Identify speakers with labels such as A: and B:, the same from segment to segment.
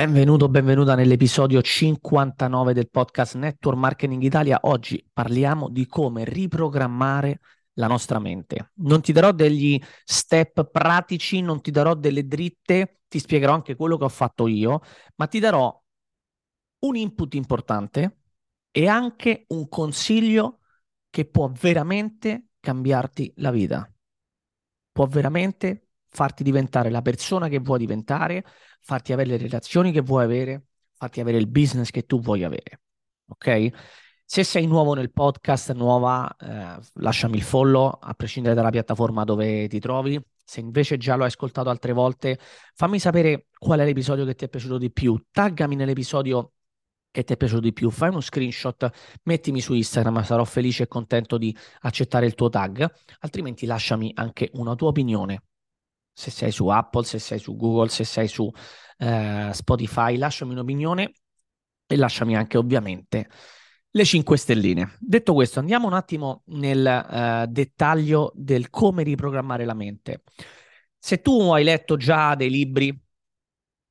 A: Benvenuto, benvenuta nell'episodio 59 del podcast Network Marketing Italia. Oggi parliamo di come riprogrammare la nostra mente. Non ti darò degli step pratici, non ti darò delle dritte, ti spiegherò anche quello che ho fatto io, ma ti darò un input importante e anche un consiglio che può veramente cambiarti la vita. Può veramente farti diventare la persona che vuoi diventare farti avere le relazioni che vuoi avere, farti avere il business che tu vuoi avere. Ok? Se sei nuovo nel podcast, nuova, eh, lasciami il follow, a prescindere dalla piattaforma dove ti trovi. Se invece già l'hai ascoltato altre volte, fammi sapere qual è l'episodio che ti è piaciuto di più. Taggami nell'episodio che ti è piaciuto di più, fai uno screenshot, mettimi su Instagram, sarò felice e contento di accettare il tuo tag, altrimenti lasciami anche una tua opinione se sei su Apple, se sei su Google, se sei su eh, Spotify, lasciami un'opinione e lasciami anche ovviamente le 5 stelline. Detto questo, andiamo un attimo nel eh, dettaglio del come riprogrammare la mente. Se tu hai letto già dei libri,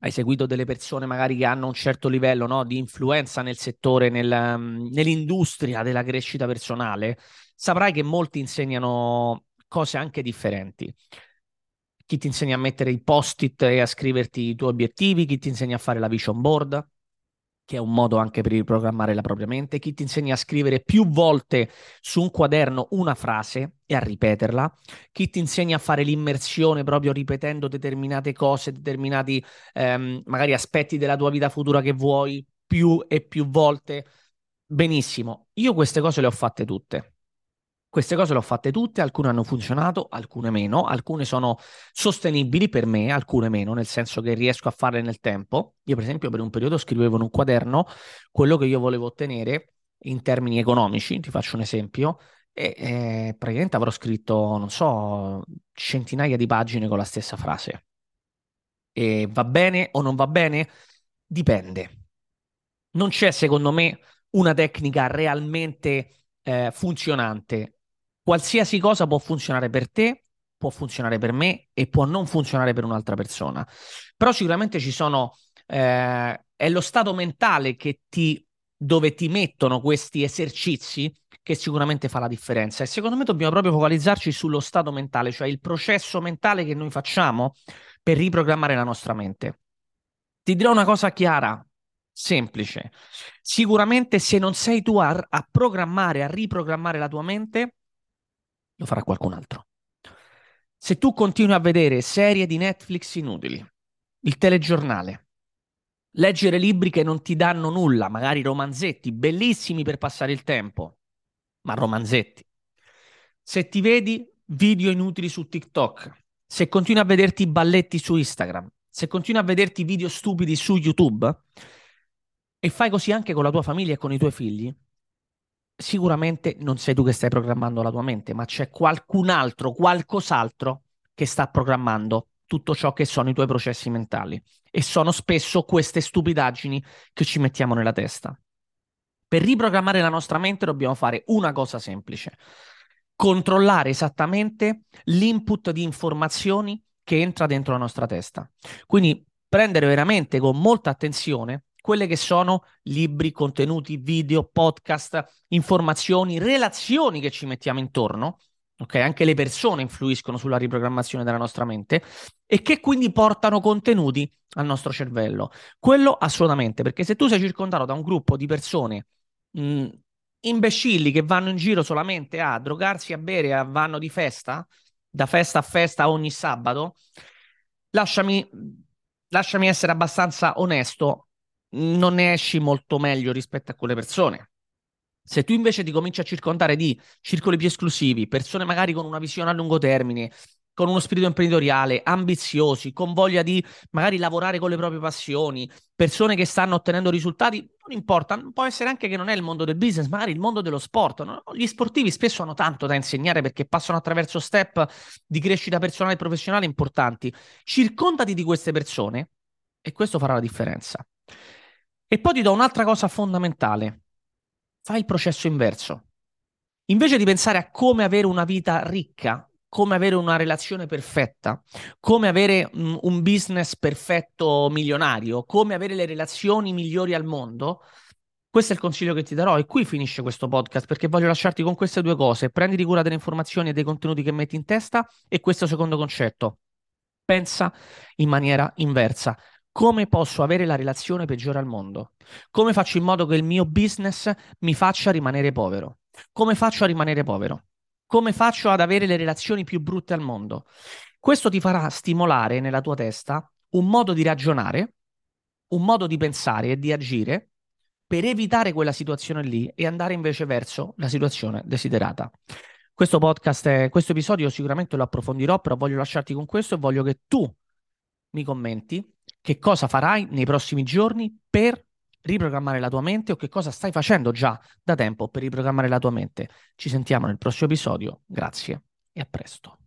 A: hai seguito delle persone magari che hanno un certo livello no, di influenza nel settore, nel, um, nell'industria della crescita personale, saprai che molti insegnano cose anche differenti chi ti insegna a mettere i post-it e a scriverti i tuoi obiettivi, chi ti insegna a fare la vision board, che è un modo anche per riprogrammare la propria mente, chi ti insegna a scrivere più volte su un quaderno una frase e a ripeterla, chi ti insegna a fare l'immersione proprio ripetendo determinate cose, determinati ehm, magari aspetti della tua vita futura che vuoi più e più volte. Benissimo, io queste cose le ho fatte tutte. Queste cose le ho fatte tutte, alcune hanno funzionato, alcune meno, alcune sono sostenibili per me, alcune meno, nel senso che riesco a farle nel tempo. Io, per esempio, per un periodo scrivevo in un quaderno quello che io volevo ottenere in termini economici, ti faccio un esempio, e eh, praticamente avrò scritto, non so, centinaia di pagine con la stessa frase. E va bene o non va bene? Dipende. Non c'è, secondo me, una tecnica realmente eh, funzionante qualsiasi cosa può funzionare per te, può funzionare per me e può non funzionare per un'altra persona. Però sicuramente ci sono, eh, è lo stato mentale che ti, dove ti mettono questi esercizi che sicuramente fa la differenza. E secondo me dobbiamo proprio focalizzarci sullo stato mentale, cioè il processo mentale che noi facciamo per riprogrammare la nostra mente. Ti dirò una cosa chiara, semplice. Sicuramente se non sei tu a, a programmare, a riprogrammare la tua mente, lo farà qualcun altro. Se tu continui a vedere serie di Netflix inutili, il telegiornale, leggere libri che non ti danno nulla, magari romanzetti bellissimi per passare il tempo, ma romanzetti. Se ti vedi video inutili su TikTok, se continui a vederti balletti su Instagram, se continui a vederti video stupidi su YouTube e fai così anche con la tua famiglia e con i tuoi figli, sicuramente non sei tu che stai programmando la tua mente, ma c'è qualcun altro, qualcos'altro che sta programmando tutto ciò che sono i tuoi processi mentali. E sono spesso queste stupidaggini che ci mettiamo nella testa. Per riprogrammare la nostra mente dobbiamo fare una cosa semplice. Controllare esattamente l'input di informazioni che entra dentro la nostra testa. Quindi prendere veramente con molta attenzione quelle che sono libri, contenuti, video, podcast, informazioni, relazioni che ci mettiamo intorno. Ok, anche le persone influiscono sulla riprogrammazione della nostra mente e che quindi portano contenuti al nostro cervello. Quello assolutamente, perché se tu sei circondato da un gruppo di persone mh, imbecilli che vanno in giro solamente a drogarsi, a bere, a vanno di festa, da festa a festa ogni sabato, lasciami, lasciami essere abbastanza onesto, non ne esci molto meglio rispetto a quelle persone. Se tu invece ti cominci a circondare di circoli più esclusivi, persone magari con una visione a lungo termine, con uno spirito imprenditoriale, ambiziosi, con voglia di magari lavorare con le proprie passioni, persone che stanno ottenendo risultati, non importa, può essere anche che non è il mondo del business, magari il mondo dello sport. No? Gli sportivi spesso hanno tanto da insegnare perché passano attraverso step di crescita personale e professionale importanti. Circondati di queste persone e questo farà la differenza. E poi ti do un'altra cosa fondamentale. Fai il processo inverso. Invece di pensare a come avere una vita ricca, come avere una relazione perfetta, come avere um, un business perfetto milionario, come avere le relazioni migliori al mondo, questo è il consiglio che ti darò e qui finisce questo podcast perché voglio lasciarti con queste due cose. Prenditi cura delle informazioni e dei contenuti che metti in testa e questo secondo concetto. Pensa in maniera inversa. Come posso avere la relazione peggiore al mondo? Come faccio in modo che il mio business mi faccia rimanere povero? Come faccio a rimanere povero? Come faccio ad avere le relazioni più brutte al mondo? Questo ti farà stimolare nella tua testa un modo di ragionare, un modo di pensare e di agire per evitare quella situazione lì e andare invece verso la situazione desiderata. Questo podcast, è, questo episodio sicuramente lo approfondirò, però voglio lasciarti con questo e voglio che tu mi commenti che cosa farai nei prossimi giorni per riprogrammare la tua mente o che cosa stai facendo già da tempo per riprogrammare la tua mente. Ci sentiamo nel prossimo episodio, grazie e a presto.